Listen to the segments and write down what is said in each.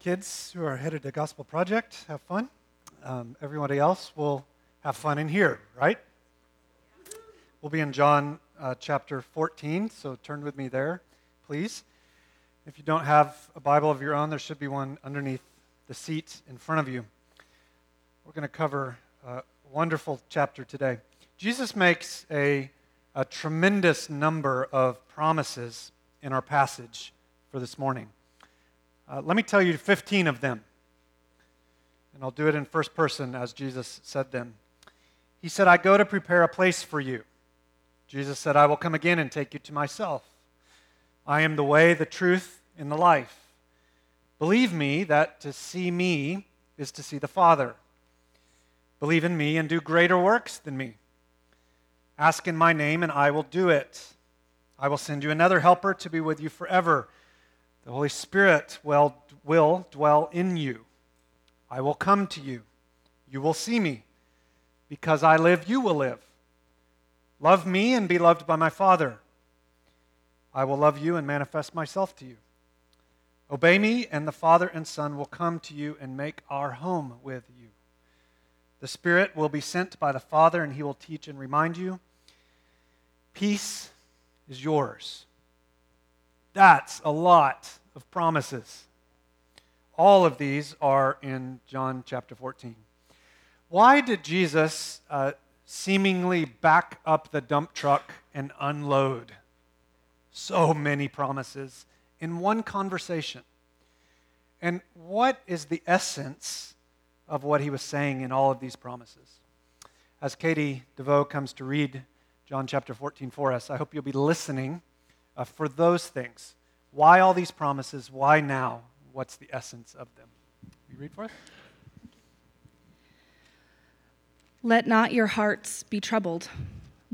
kids who are headed to Gospel Project, have fun. Um, everybody else will have fun in here, right? We'll be in John uh, chapter 14, so turn with me there, please. If you don't have a Bible of your own, there should be one underneath the seat in front of you. We're going to cover a wonderful chapter today. Jesus makes a, a tremendous number of promises in our passage for this morning. Uh, let me tell you 15 of them. And I'll do it in first person as Jesus said them. He said, I go to prepare a place for you. Jesus said, I will come again and take you to myself. I am the way, the truth, and the life. Believe me that to see me is to see the Father. Believe in me and do greater works than me. Ask in my name, and I will do it. I will send you another helper to be with you forever the Holy Spirit will, will dwell in you. I will come to you. You will see me. Because I live, you will live. Love me and be loved by my Father. I will love you and manifest myself to you. Obey me, and the Father and Son will come to you and make our home with you. The Spirit will be sent by the Father, and he will teach and remind you. Peace is yours. That's a lot of promises. All of these are in John chapter 14. Why did Jesus uh, seemingly back up the dump truck and unload so many promises in one conversation? And what is the essence of what he was saying in all of these promises? As Katie DeVoe comes to read John chapter 14 for us, I hope you'll be listening uh, for those things. Why all these promises? Why now? What's the essence of them? You read for us? Let not your hearts be troubled.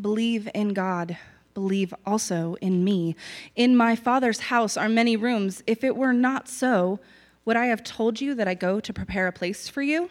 Believe in God. Believe also in me. In my Father's house are many rooms. If it were not so, would I have told you that I go to prepare a place for you?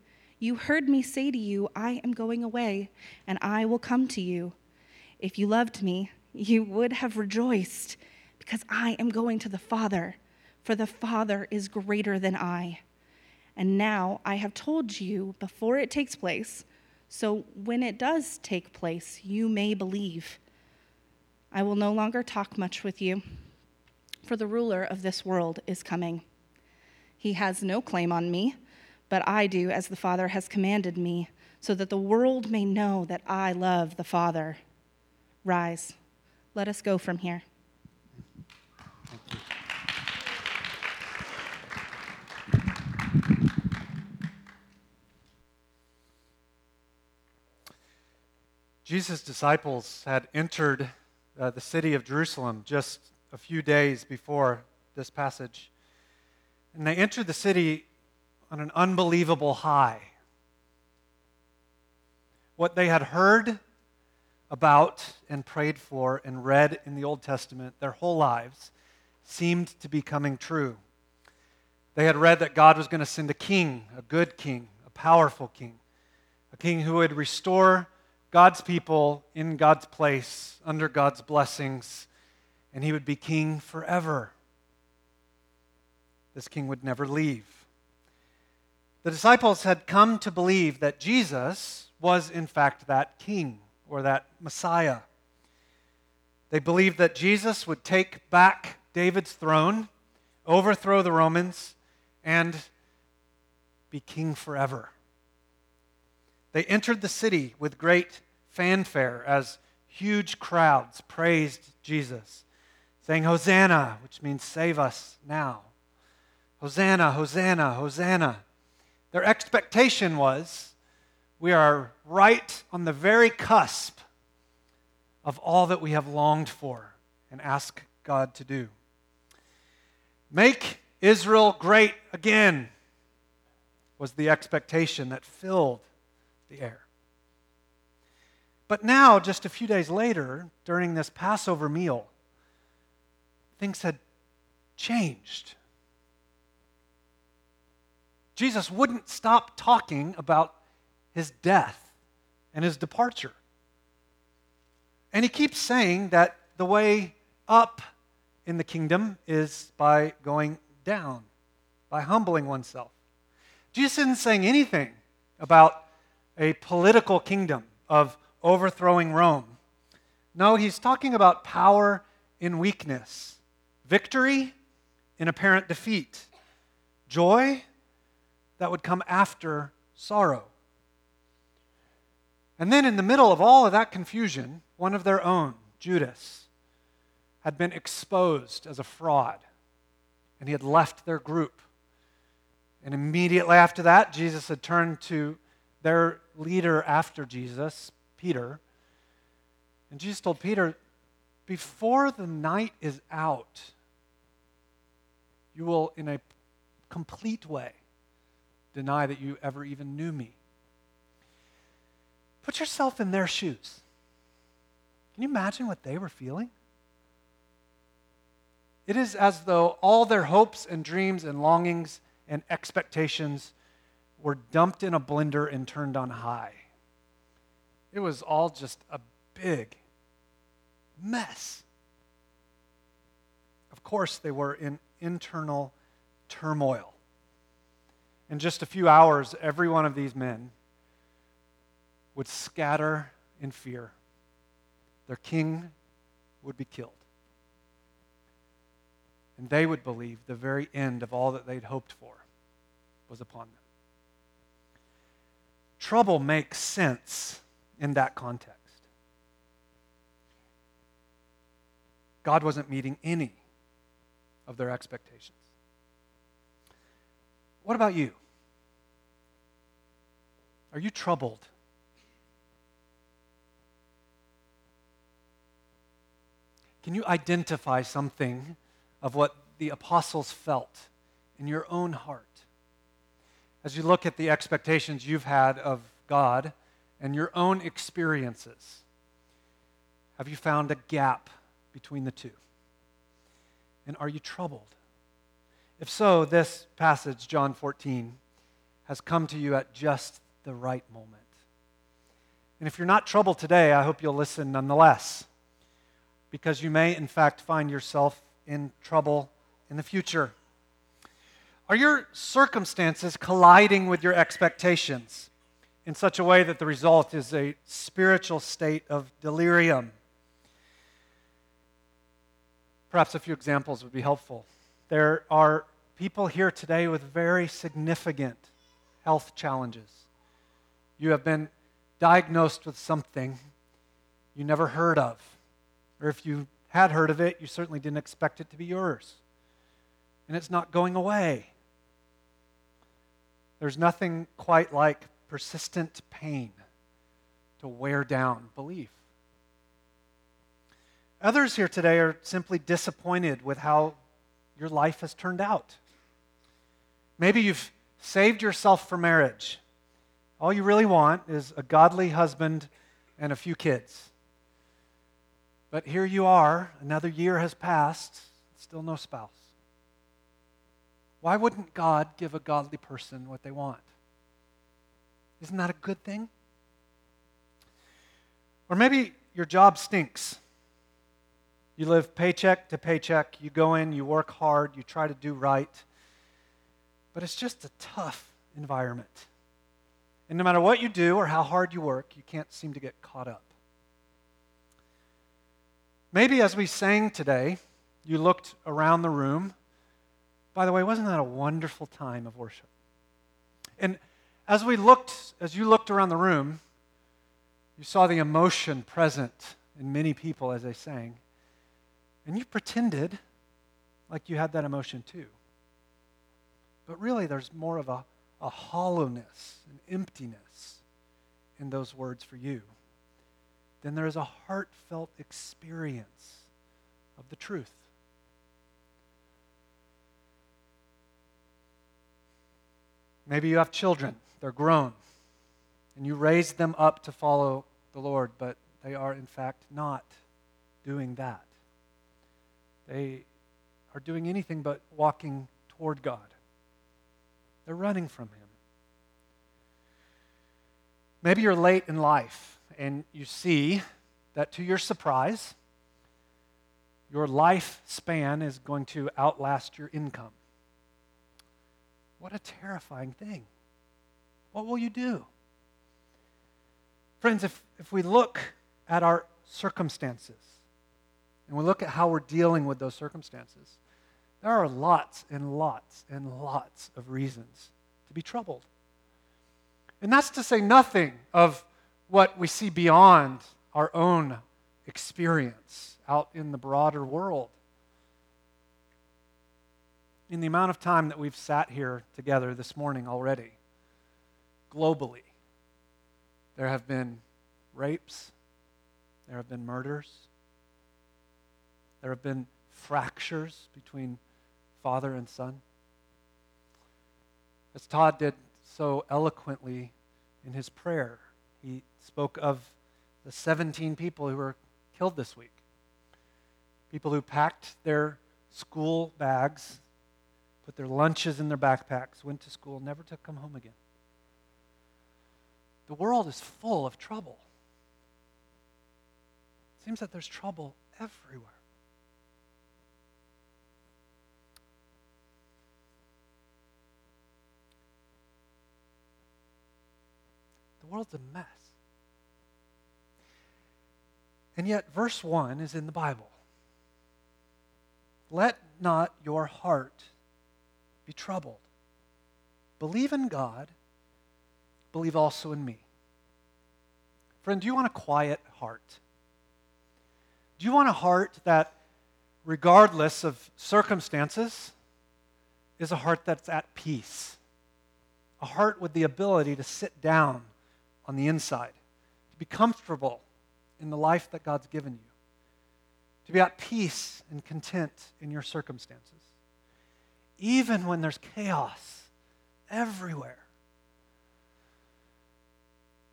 You heard me say to you, I am going away, and I will come to you. If you loved me, you would have rejoiced, because I am going to the Father, for the Father is greater than I. And now I have told you before it takes place so when it does take place, you may believe. I will no longer talk much with you, for the ruler of this world is coming. He has no claim on me, but I do as the Father has commanded me, so that the world may know that I love the Father. Rise, let us go from here. Jesus' disciples had entered uh, the city of Jerusalem just a few days before this passage. And they entered the city on an unbelievable high. What they had heard about and prayed for and read in the Old Testament their whole lives seemed to be coming true. They had read that God was going to send a king, a good king, a powerful king, a king who would restore God's people in God's place, under God's blessings, and he would be king forever. This king would never leave. The disciples had come to believe that Jesus was, in fact, that king or that Messiah. They believed that Jesus would take back David's throne, overthrow the Romans, and be king forever. They entered the city with great fanfare as huge crowds praised Jesus, saying, Hosanna, which means save us now. Hosanna, Hosanna, Hosanna. Their expectation was we are right on the very cusp of all that we have longed for and ask God to do. Make Israel great again was the expectation that filled the air. But now, just a few days later, during this Passover meal, things had changed. Jesus wouldn't stop talking about his death and his departure. And he keeps saying that the way up in the kingdom is by going down, by humbling oneself. Jesus isn't saying anything about a political kingdom of overthrowing Rome. No, he's talking about power in weakness, victory in apparent defeat, joy that would come after sorrow. And then, in the middle of all of that confusion, one of their own, Judas, had been exposed as a fraud, and he had left their group. And immediately after that, Jesus had turned to their leader after Jesus, Peter. And Jesus told Peter, Before the night is out, you will, in a complete way, deny that you ever even knew me. Put yourself in their shoes. Can you imagine what they were feeling? It is as though all their hopes and dreams and longings and expectations were dumped in a blender and turned on high. It was all just a big mess. Of course, they were in internal turmoil. In just a few hours, every one of these men would scatter in fear. Their king would be killed. And they would believe the very end of all that they'd hoped for was upon them. Trouble makes sense in that context. God wasn't meeting any of their expectations. what about you? Are you troubled? Can you identify something of what the apostles felt in your own heart? As you look at the expectations you've had of God and your own experiences, have you found a gap between the two? And are you troubled? If so, this passage, John 14, has come to you at just the right moment. And if you're not troubled today, I hope you'll listen nonetheless, because you may, in fact, find yourself in trouble in the future. Are your circumstances colliding with your expectations in such a way that the result is a spiritual state of delirium? Perhaps a few examples would be helpful. There are people here today with very significant health challenges. You have been diagnosed with something you never heard of. Or if you had heard of it, you certainly didn't expect it to be yours. And it's not going away. There's nothing quite like persistent pain to wear down belief. Others here today are simply disappointed with how your life has turned out. Maybe you've saved yourself for marriage. All you really want is a godly husband and a few kids. But here you are, another year has passed, still no spouse. Why wouldn't God give a godly person what they want? Isn't that a good thing? Or maybe your job stinks. You live paycheck to paycheck. You go in, you work hard, you try to do right. But it's just a tough environment. And no matter what you do or how hard you work, you can't seem to get caught up. Maybe as we sang today, you looked around the room. By the way, wasn't that a wonderful time of worship? And as we looked, as you looked around the room, you saw the emotion present in many people as they sang. And you pretended like you had that emotion too. But really, there's more of a, a hollowness, an emptiness in those words for you then there is a heartfelt experience of the truth. Maybe you have children, they're grown, and you raised them up to follow the Lord, but they are, in fact, not doing that. They are doing anything but walking toward God. They're running from Him. Maybe you're late in life and you see that to your surprise, your lifespan is going to outlast your income. What a terrifying thing. What will you do? Friends, if, if we look at our circumstances and we look at how we're dealing with those circumstances, there are lots and lots and lots of reasons to be troubled. And that's to say nothing of what we see beyond our own experience out in the broader world. In the amount of time that we've sat here together this morning already, globally, there have been rapes, there have been murders, there have been fractures between father and son. As Todd did so eloquently in his prayer, he spoke of the 17 people who were killed this week. People who packed their school bags, put their lunches in their backpacks, went to school, never to come home again. The world is full of trouble. It seems that there's trouble everywhere. World's a mess. And yet, verse 1 is in the Bible. Let not your heart be troubled. Believe in God, believe also in me. Friend, do you want a quiet heart? Do you want a heart that, regardless of circumstances, is a heart that's at peace a heart with the ability to sit down on the inside, to be comfortable in the life that God's given you, to be at peace and content in your circumstances, even when there's chaos everywhere.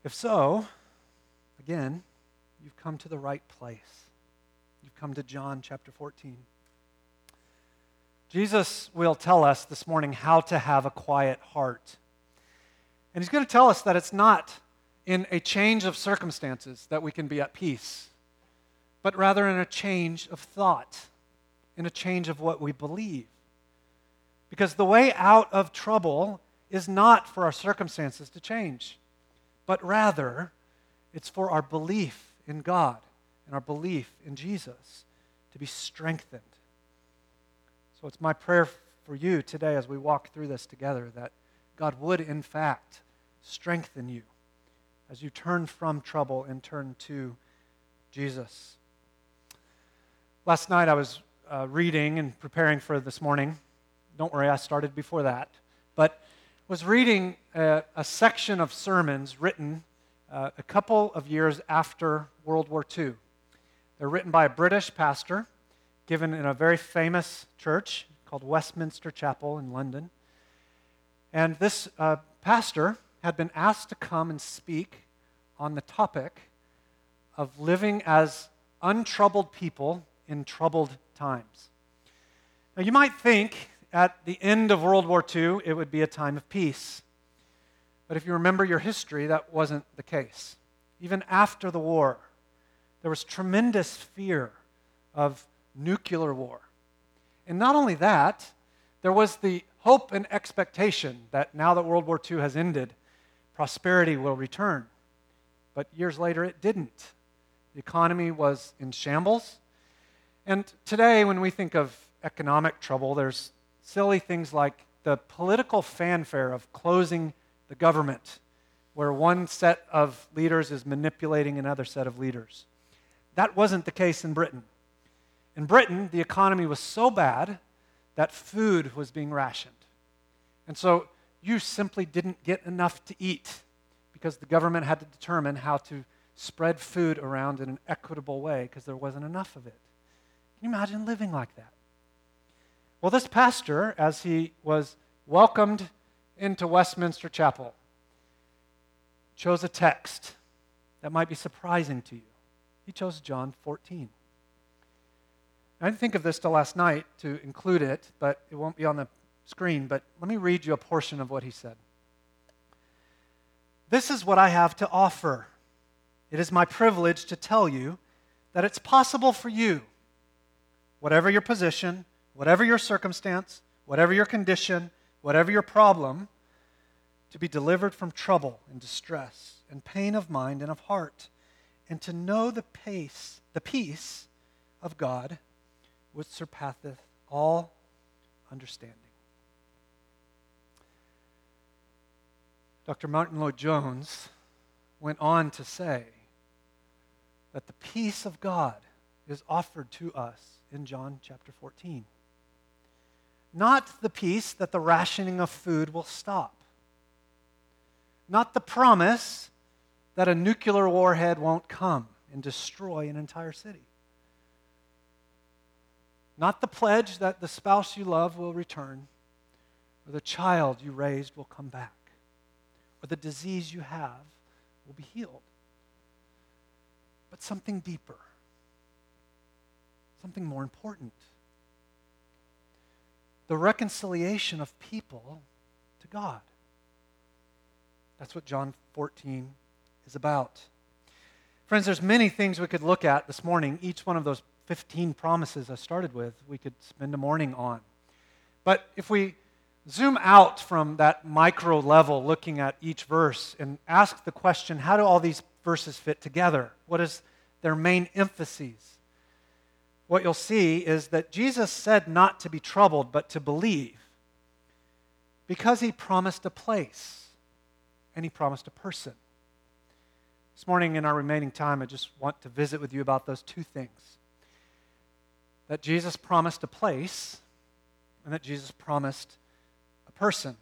If so, again, you've come to the right place. You've come to John chapter 14. Jesus will tell us this morning how to have a quiet heart. And he's going to tell us that it's not in a change of circumstances that we can be at peace, but rather in a change of thought, in a change of what we believe. Because the way out of trouble is not for our circumstances to change, but rather it's for our belief in God and our belief in Jesus to be strengthened. So it's my prayer for you today as we walk through this together that God would, in fact, strengthen you as you turn from trouble and turn to Jesus. Last night I was uh, reading and preparing for this morning. Don't worry, I started before that. But was reading a, a section of sermons written uh, a couple of years after World War II. They're written by a British pastor given in a very famous church called Westminster Chapel in London. And this uh, pastor had been asked to come and speak on the topic of living as untroubled people in troubled times. Now, you might think at the end of World War II it would be a time of peace. But if you remember your history, that wasn't the case. Even after the war, there was tremendous fear of nuclear war. And not only that, there was the hope and expectation that now that World War II has ended, prosperity will return. But years later, it didn't. The economy was in shambles. And today, when we think of economic trouble, there's silly things like the political fanfare of closing the government, where one set of leaders is manipulating another set of leaders. That wasn't the case in Britain. In Britain, the economy was so bad that food was being rationed. And so you simply didn't get enough to eat because the government had to determine how to spread food around in an equitable way because there wasn't enough of it. Can you imagine living like that? Well, this pastor, as he was welcomed into Westminster Chapel, chose a text that might be surprising to you. He chose John 14. I didn't think of this till last night to include it, but it won't be on the screen. But let me read you a portion of what he said. This is what I have to offer. It is my privilege to tell you that it's possible for you, whatever your position, whatever your circumstance, whatever your condition, whatever your problem, to be delivered from trouble and distress and pain of mind and of heart, and to know the pace, the peace of God which surpasseth all understanding. Dr. Martyn Lloyd-Jones went on to say that the peace of God is offered to us in John chapter 14. Not the peace that the rationing of food will stop, not the promise that a nuclear warhead won't come and destroy an entire city. Not the pledge that the spouse you love will return, or the child you raised will come back, or the disease you have will be healed. But something deeper, something more important the reconciliation of people to God. That's what John 14 is about. Friends, there's many things we could look at this morning, each one of those 15 promises I started with, we could spend a morning on. But if we zoom out from that micro level, looking at each verse, and ask the question how do all these verses fit together? What is their main emphases? What you'll see is that Jesus said not to be troubled, but to believe, because he promised a place and he promised a person. This morning, in our remaining time, I just want to visit with you about those two things that Jesus promised a place and that Jesus promised person.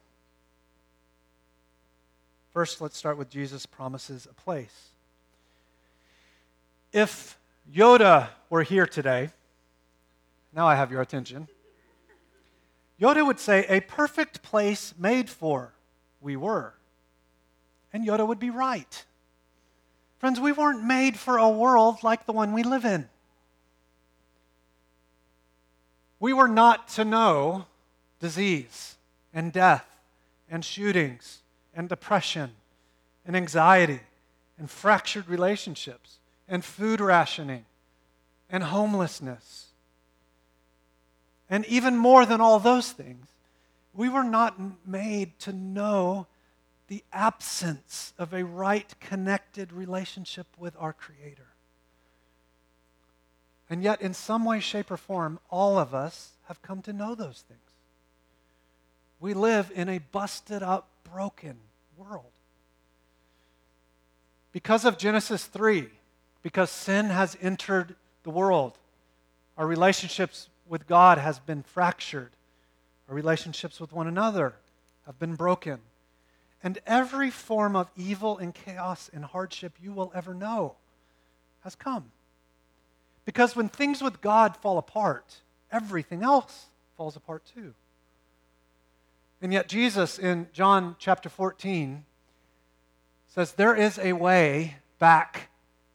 First, let's start with Jesus promises a place. If Yoda were here today, now I have your attention. Yoda would say, A perfect place made for we were. And Yoda would be right. Friends, we weren't made for a world like the one we live in. We were not to know disease and death and shootings and depression and anxiety and fractured relationships and food rationing and homelessness. And even more than all those things, we were not made to know the absence of a right connected relationship with our Creator. And yet, in some way, shape, or form, all of us have come to know those things. We live in a busted up, broken world. Because of Genesis 3, because sin has entered the world, our relationships with God has been fractured. Our relationships with one another have been broken. And every form of evil and chaos and hardship you will ever know has come. Because when things with God fall apart, everything else falls apart too. And yet, Jesus in John chapter 14 says, There is a way back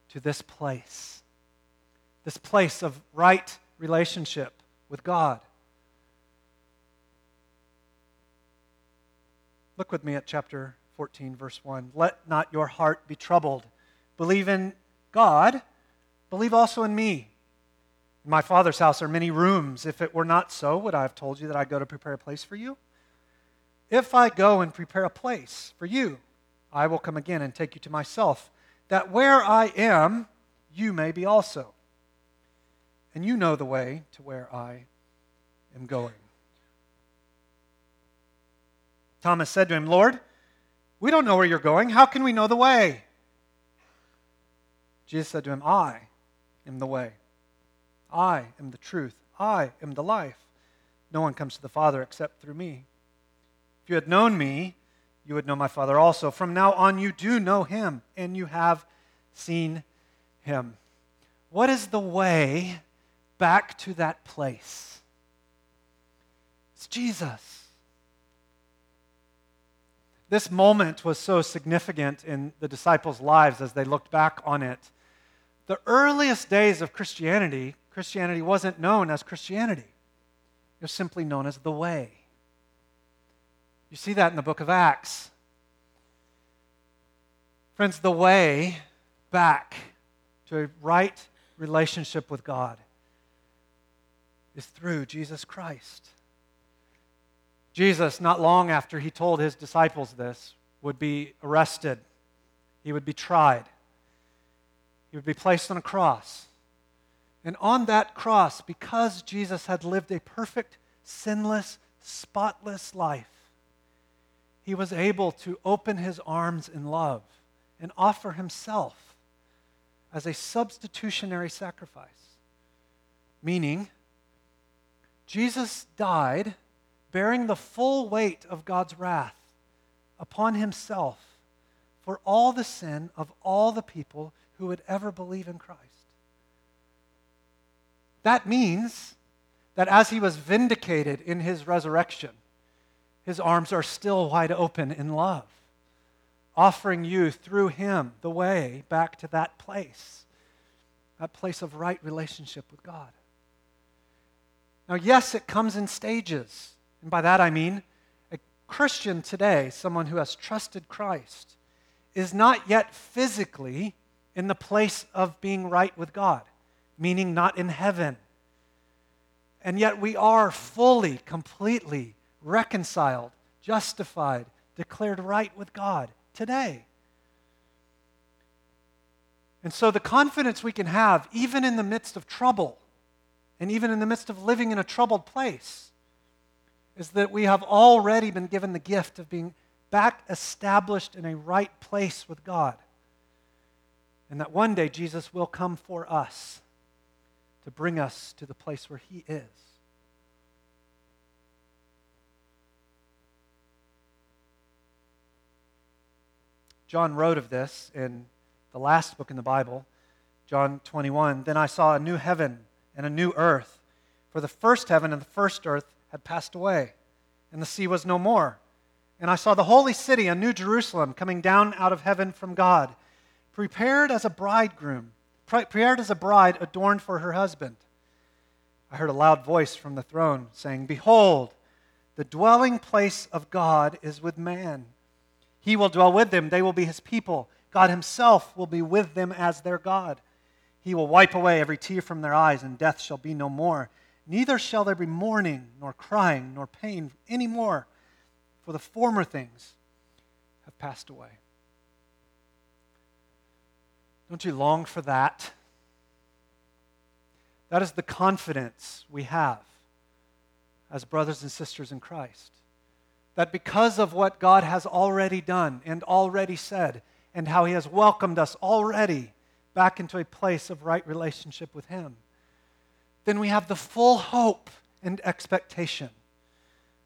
to this place, this place of right relationship with God. Look with me at chapter 14, verse 1. Let not your heart be troubled. Believe in God, believe also in me. In my Father's house are many rooms. If it were not so, would I have told you that I go to prepare a place for you? If I go and prepare a place for you, I will come again and take you to myself, that where I am, you may be also. And you know the way to where I am going. Thomas said to him, Lord, we don't know where you're going. How can we know the way? Jesus said to him, I am the way. I am the truth. I am the life. No one comes to the Father except through me. If you had known me, you would know my Father also. From now on, you do know him, and you have seen him. What is the way back to that place? It's Jesus. This moment was so significant in the disciples' lives as they looked back on it. The earliest days of Christianity, Christianity wasn't known as Christianity, it was simply known as the way. You see that in the book of Acts. Friends, the way back to a right relationship with God is through Jesus Christ. Jesus, not long after he told his disciples this, would be arrested. He would be tried. He would be placed on a cross. And on that cross, because Jesus had lived a perfect, sinless, spotless life, he was able to open his arms in love and offer himself as a substitutionary sacrifice. Meaning, Jesus died bearing the full weight of God's wrath upon himself for all the sin of all the people who would ever believe in Christ. That means that as he was vindicated in his resurrection, his arms are still wide open in love, offering you through him the way back to that place, that place of right relationship with God. Now, yes, it comes in stages. And by that I mean a Christian today, someone who has trusted Christ, is not yet physically in the place of being right with God, meaning not in heaven. And yet we are fully, completely reconciled, justified, declared right with God today. And so the confidence we can have, even in the midst of trouble, and even in the midst of living in a troubled place, is that we have already been given the gift of being back established in a right place with God. And that one day Jesus will come for us to bring us to the place where He is. John wrote of this in the last book in the Bible, John 21. Then I saw a new heaven and a new earth, for the first heaven and the first earth had passed away, and the sea was no more. And I saw the holy city, a new Jerusalem, coming down out of heaven from God, prepared as a bridegroom, prepared as a bride adorned for her husband. I heard a loud voice from the throne saying, Behold, the dwelling place of God is with man. He will dwell with them, they will be his people. God himself will be with them as their God. He will wipe away every tear from their eyes, and death shall be no more. Neither shall there be mourning, nor crying, nor pain any more for the former things have passed away. Don't you long for that? That is the confidence we have as brothers and sisters in Christ. That because of what God has already done and already said, and how He has welcomed us already back into a place of right relationship with Him, then we have the full hope and expectation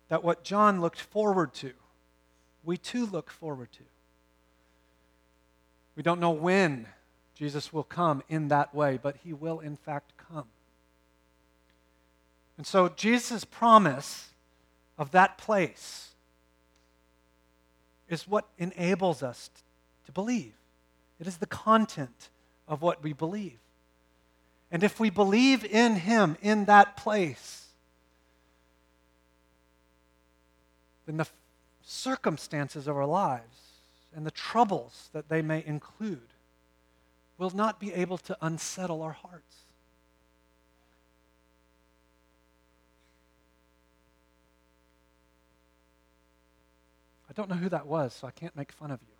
that what John looked forward to, we too look forward to. We don't know when Jesus will come in that way, but he will in fact come. And so Jesus' promise of that place is what enables us to believe. It is the content of what we believe. And if we believe in him in that place, then the circumstances of our lives and the troubles that they may include will not be able to unsettle our hearts. Don't know who that was, so I can't make fun of you.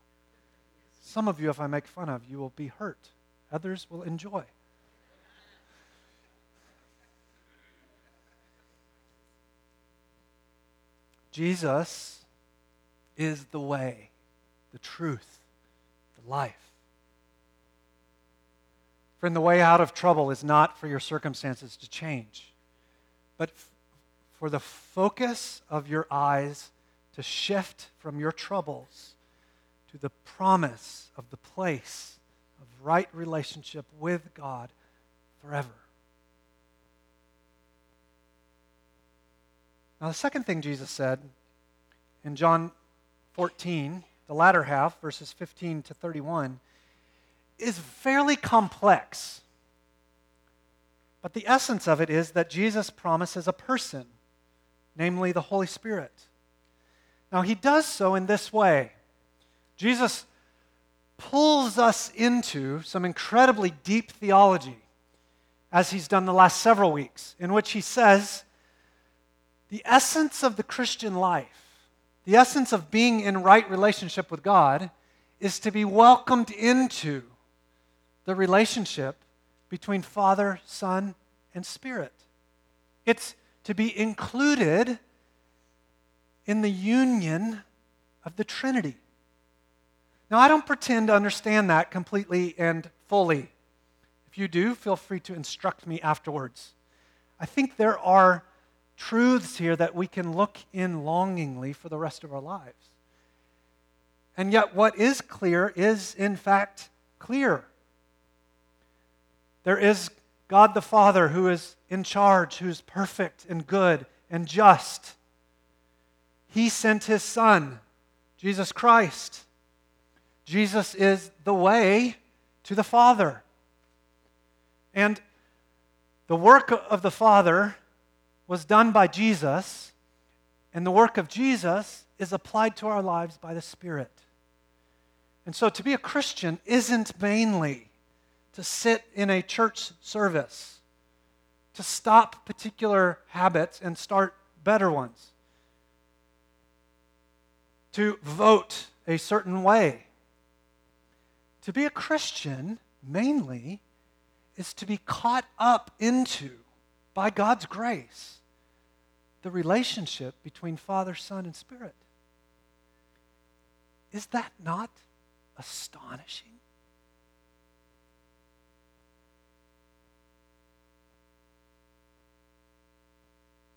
Some of you, if I make fun of, you will be hurt. Others will enjoy. Jesus is the way, the truth, the life. Friend, the way out of trouble is not for your circumstances to change, but f- for the focus of your eyes to shift from your troubles to the promise of the place of right relationship with God forever. Now, the second thing Jesus said in John 14, the latter half, verses 15 to 31, is fairly complex. But the essence of it is that Jesus promises a person, namely the Holy Spirit. Now, he does so in this way Jesus pulls us into some incredibly deep theology, as he's done the last several weeks, in which he says, the essence of the Christian life, the essence of being in right relationship with God, is to be welcomed into the relationship between Father, Son, and Spirit. It's to be included in the union of the Trinity. Now, I don't pretend to understand that completely and fully. If you do, feel free to instruct me afterwards. I think there are truths here that we can look in longingly for the rest of our lives. And yet, what is clear is, in fact, clear. There is God the Father who is in charge, who's perfect and good and just. He sent his Son, Jesus Christ. Jesus is the way to the Father. And the work of the Father was done by Jesus, and the work of Jesus is applied to our lives by the Spirit. And so to be a Christian isn't mainly to sit in a church service, to stop particular habits and start better ones, to vote a certain way. To be a Christian, mainly, is to be caught up into, by God's grace, the relationship between Father, Son, and Spirit. Is that not astonishing?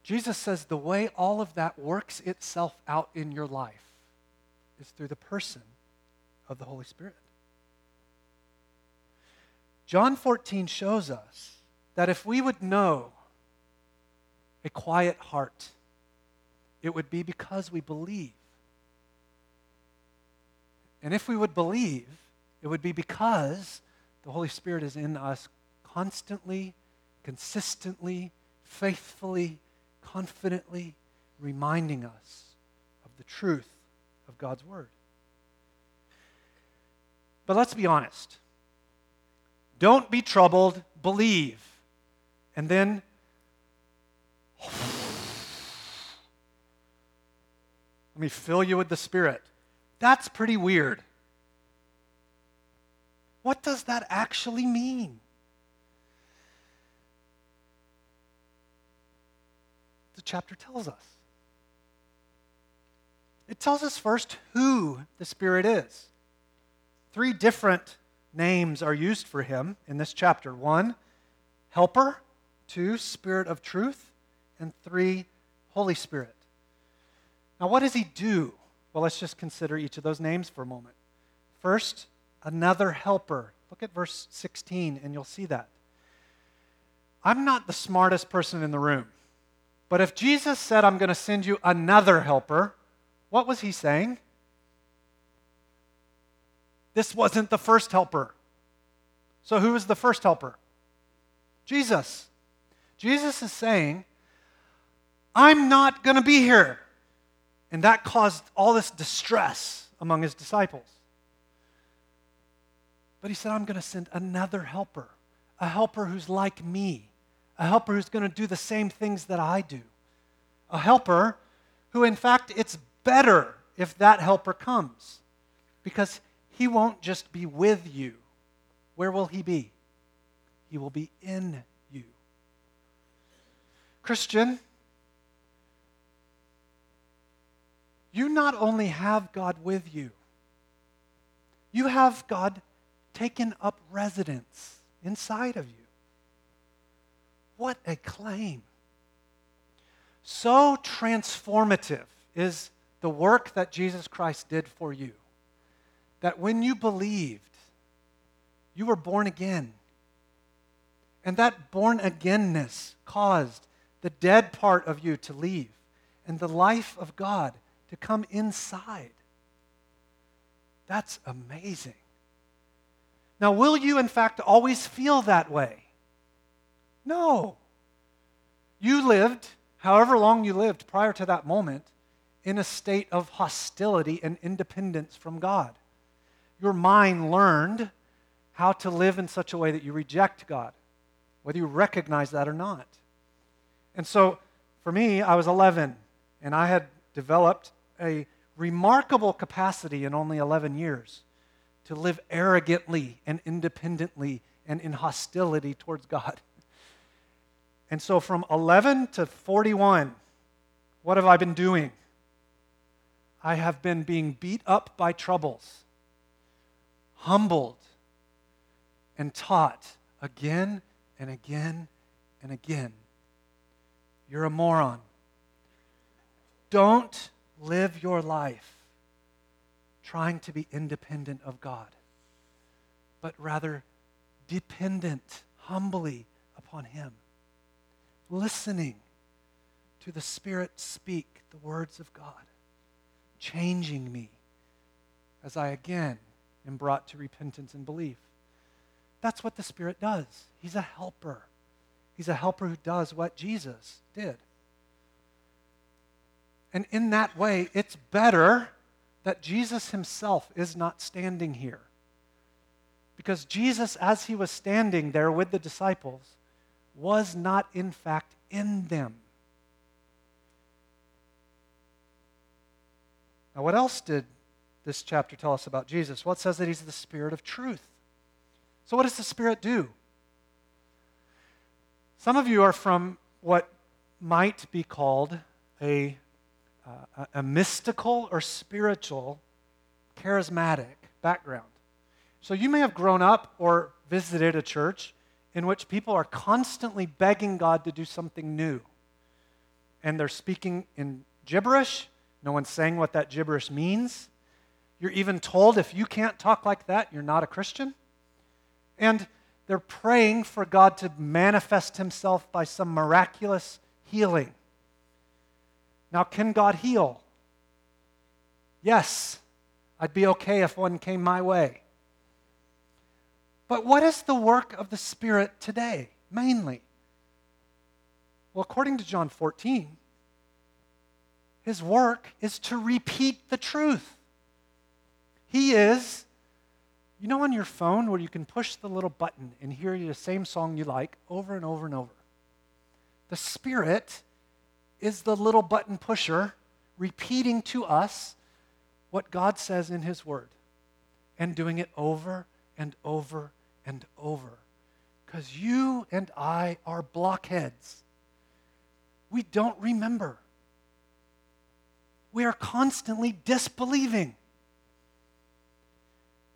Jesus says the way all of that works itself out in your life is through the person of the Holy Spirit. John 14 shows us that if we would know a quiet heart, it would be because we believe. And if we would believe, it would be because the Holy Spirit is in us constantly, consistently, faithfully, confidently reminding us of the truth of God's Word. But let's be honest. Don't be troubled, believe. And then, let me fill you with the Spirit. That's pretty weird. What does that actually mean? The chapter tells us. It tells us first who the Spirit is. Three different names are used for him in this chapter one, Helper, two, Spirit of truth, and three, Holy Spirit. Now, what does he do? Well, let's just consider each of those names for a moment. First, another helper. Look at verse 16, and you'll see that. I'm not the smartest person in the room, but if Jesus said, I'm going to send you another helper, what was he saying? This wasn't the first helper. So, who was the first helper? Jesus. Jesus is saying, I'm not going to be here. And that caused all this distress among his disciples. But he said, I'm going to send another helper, a helper who's like me, a helper who's going to do the same things that I do, a helper who, in fact, it's better if that helper comes because he won't just be with you. Where will he be? He will be in you. Christian, you not only have God with you, you have God taken up residence inside of you. What a claim! So transformative is the work that Jesus Christ did for you that when you believed, you were born again. And that born againness caused the dead part of you to leave and the life of God to come inside. That's amazing. Now, will you, in fact, always feel that way? No. You lived, however long you lived prior to that moment, in a state of hostility and independence from God. Your mind learned how to live in such a way that you reject God, whether you recognize that or not. And so, for me, I was 11, and I had developed a remarkable capacity in only 11 years to live arrogantly and independently and in hostility towards God. And so, from 11 to 41, what have I been doing? I have been being beat up by troubles, humbled, and taught again and again and again. You're a moron. Don't live your life trying to be independent of God, but rather dependent humbly upon Him, listening to the Spirit speak the words of God changing me as I again am brought to repentance and belief. That's what the Spirit does. He's a helper. He's a helper who does what Jesus did. And in that way, it's better that Jesus himself is not standing here. Because Jesus, as he was standing there with the disciples, was not in fact in them. Now, what else did this chapter tell us about Jesus? Well, it says that he's the Spirit of truth. So, what does the Spirit do? Some of you are from what might be called a, uh, a mystical or spiritual, charismatic background. So, you may have grown up or visited a church in which people are constantly begging God to do something new. And they're speaking in gibberish no one's saying what that gibberish means. You're even told if you can't talk like that, you're not a Christian. And they're praying for God to manifest himself by some miraculous healing. Now, can God heal? Yes, I'd be okay if one came my way. But what is the work of the Spirit today, mainly? Well, according to John 14, his work is to repeat the truth. He is, you know, on your phone where you can push the little button and hear the same song you like over and over and over. The Spirit is the little button pusher repeating to us what God says in His Word and doing it over and over and over. Because you and I are blockheads. We don't remember. We are constantly disbelieving.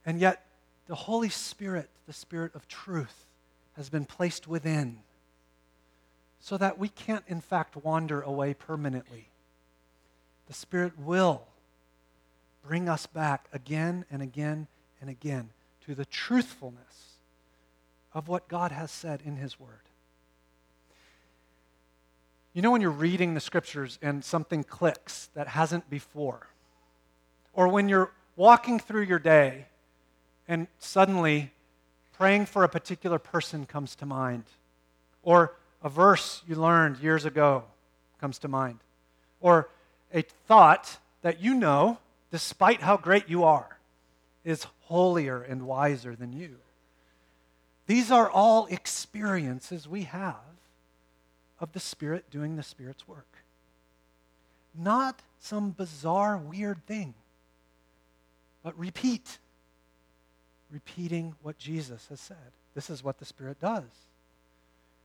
And yet, the Holy Spirit, the Spirit of truth, has been placed within so that we can't, in fact, wander away permanently. The Spirit will bring us back again and again and again to the truthfulness of what God has said in His Word. You know, when you're reading the scriptures and something clicks that hasn't before, or when you're walking through your day and suddenly praying for a particular person comes to mind, or a verse you learned years ago comes to mind, or a thought that you know, despite how great you are, is holier and wiser than you. These are all experiences we have of the Spirit doing the Spirit's work. Not some bizarre, weird thing, but repeat. Repeating what Jesus has said. This is what the Spirit does.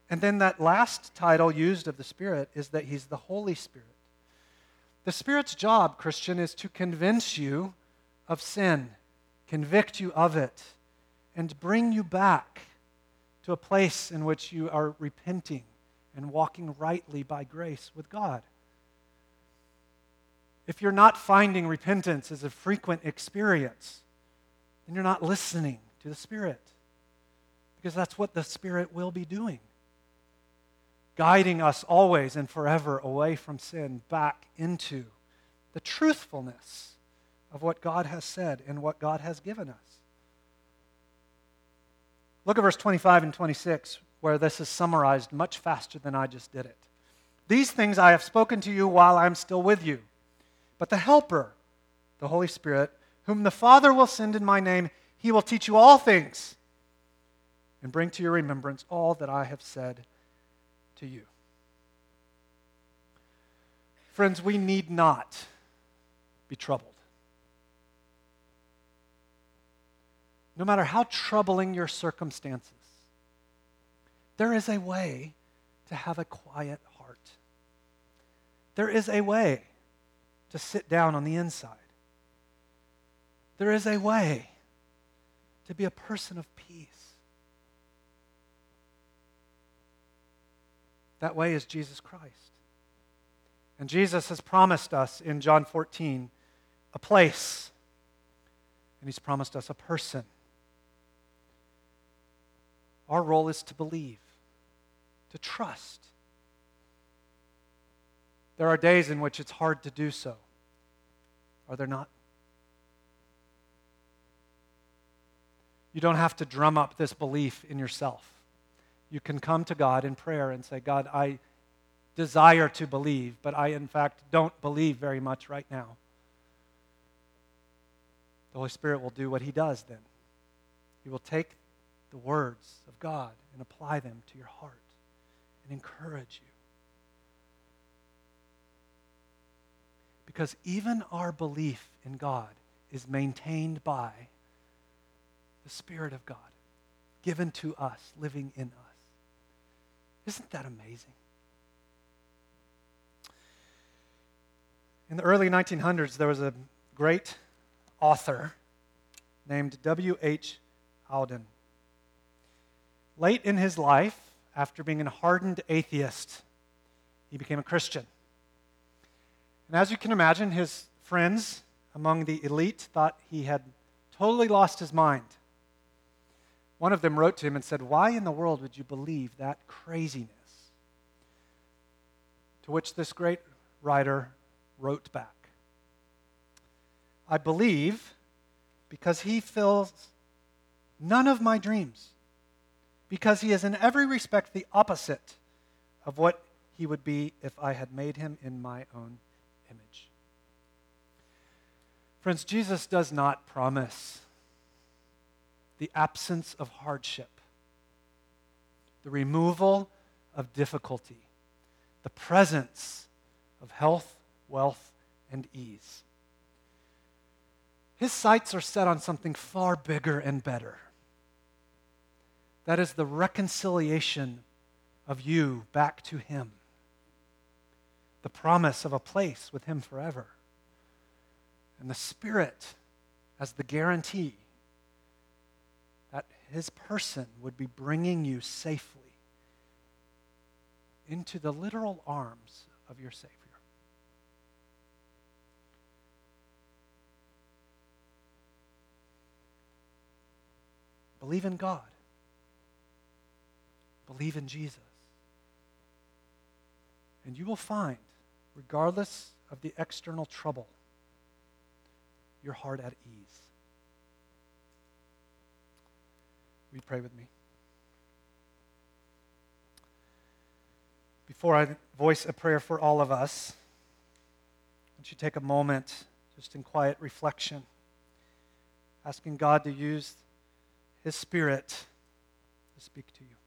And then that last title used of the Spirit is that He's the Holy Spirit. The Spirit's job, Christian, is to convince you of sin, convict you of it, and bring you back to a place in which you are repenting and walking rightly by grace with God. If you're not finding repentance as a frequent experience, then you're not listening to the Spirit. Because that's what the Spirit will be doing guiding us always and forever away from sin back into the truthfulness of what God has said and what God has given us. Look at verse 25 and 26 where this is summarized much faster than I just did it. These things I have spoken to you while I'm still with you. But the Helper, the Holy Spirit, whom the Father will send in my name, he will teach you all things and bring to your remembrance all that I have said to you. Friends, we need not be troubled. No matter how troubling your circumstances, there is a way to have a quiet heart. There is a way to sit down on the inside. There is a way to be a person of peace. That way is Jesus Christ. And Jesus has promised us in John 14 a place, and He's promised us a person. Our role is to believe to trust. There are days in which it's hard to do so. Are there not? You don't have to drum up this belief in yourself. You can come to God in prayer and say, God, I desire to believe, but I, in fact, don't believe very much right now. The Holy Spirit will do what He does then. He will take the words of God and apply them to your heart and encourage you. Because even our belief in God is maintained by the Spirit of God given to us, living in us. Isn't that amazing? In the early 1900s, there was a great author named W.H. Auden. Late in his life, after being a hardened atheist, he became a Christian. And as you can imagine, his friends among the elite thought he had totally lost his mind. One of them wrote to him and said, Why in the world would you believe that craziness? To which this great writer wrote back I believe because he fills none of my dreams, because he is in every respect the opposite of what he would be if I had made him in my own image. Friends, Jesus does not promise the absence of hardship, the removal of difficulty, the presence of health, wealth, and ease. His sights are set on something far bigger and better. That is the reconciliation of you back to Him, the promise of a place with Him forever, and the Spirit as the guarantee that His person would be bringing you safely into the literal arms of your Savior. Believe in God. Believe in Jesus. And you will find, regardless of the external trouble, your heart at ease. You pray with me? Before I voice a prayer for all of us, why don't you take a moment just in quiet reflection, asking God to use His Spirit to speak to you.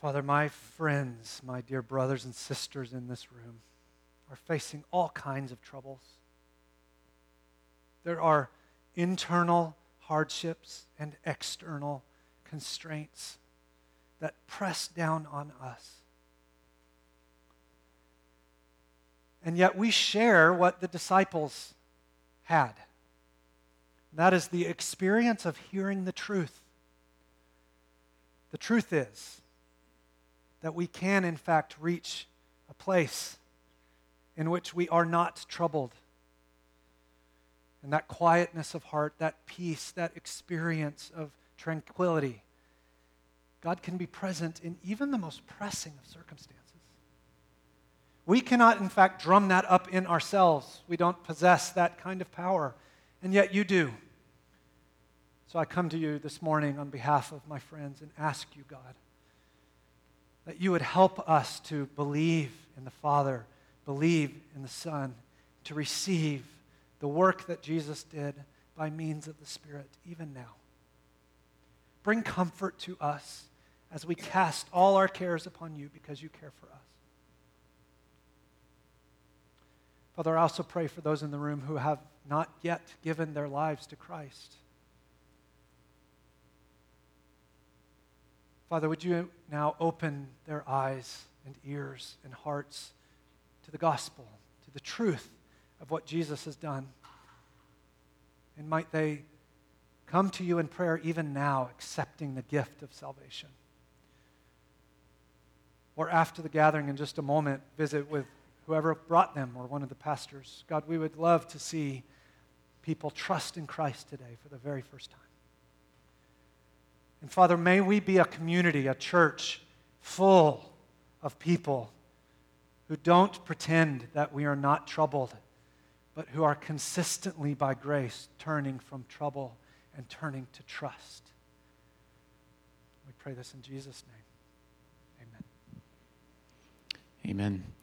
Father, my friends, my dear brothers and sisters in this room, are facing all kinds of troubles. There are internal hardships and external constraints that press down on us. And yet we share what the disciples had. That is the experience of hearing the truth. The truth is that we can, in fact, reach a place in which we are not troubled. And that quietness of heart, that peace, that experience of tranquility, God can be present in even the most pressing of circumstances. We cannot, in fact, drum that up in ourselves. We don't possess that kind of power, and yet you do. So I come to you this morning on behalf of my friends and ask you, God that you would help us to believe in the Father, believe in the Son, to receive the work that Jesus did by means of the Spirit, even now. Bring comfort to us as we cast all our cares upon you because you care for us. Father, I also pray for those in the room who have not yet given their lives to Christ. Father, would you now open their eyes and ears and hearts to the gospel, to the truth of what Jesus has done? And might they come to you in prayer even now, accepting the gift of salvation? Or after the gathering, in just a moment, visit with whoever brought them or one of the pastors. God, we would love to see people trust in Christ today for the very first time. And Father, may we be a community, a church full of people who don't pretend that we are not troubled, but who are consistently, by grace, turning from trouble and turning to trust. We pray this in Jesus' name. Amen. Amen.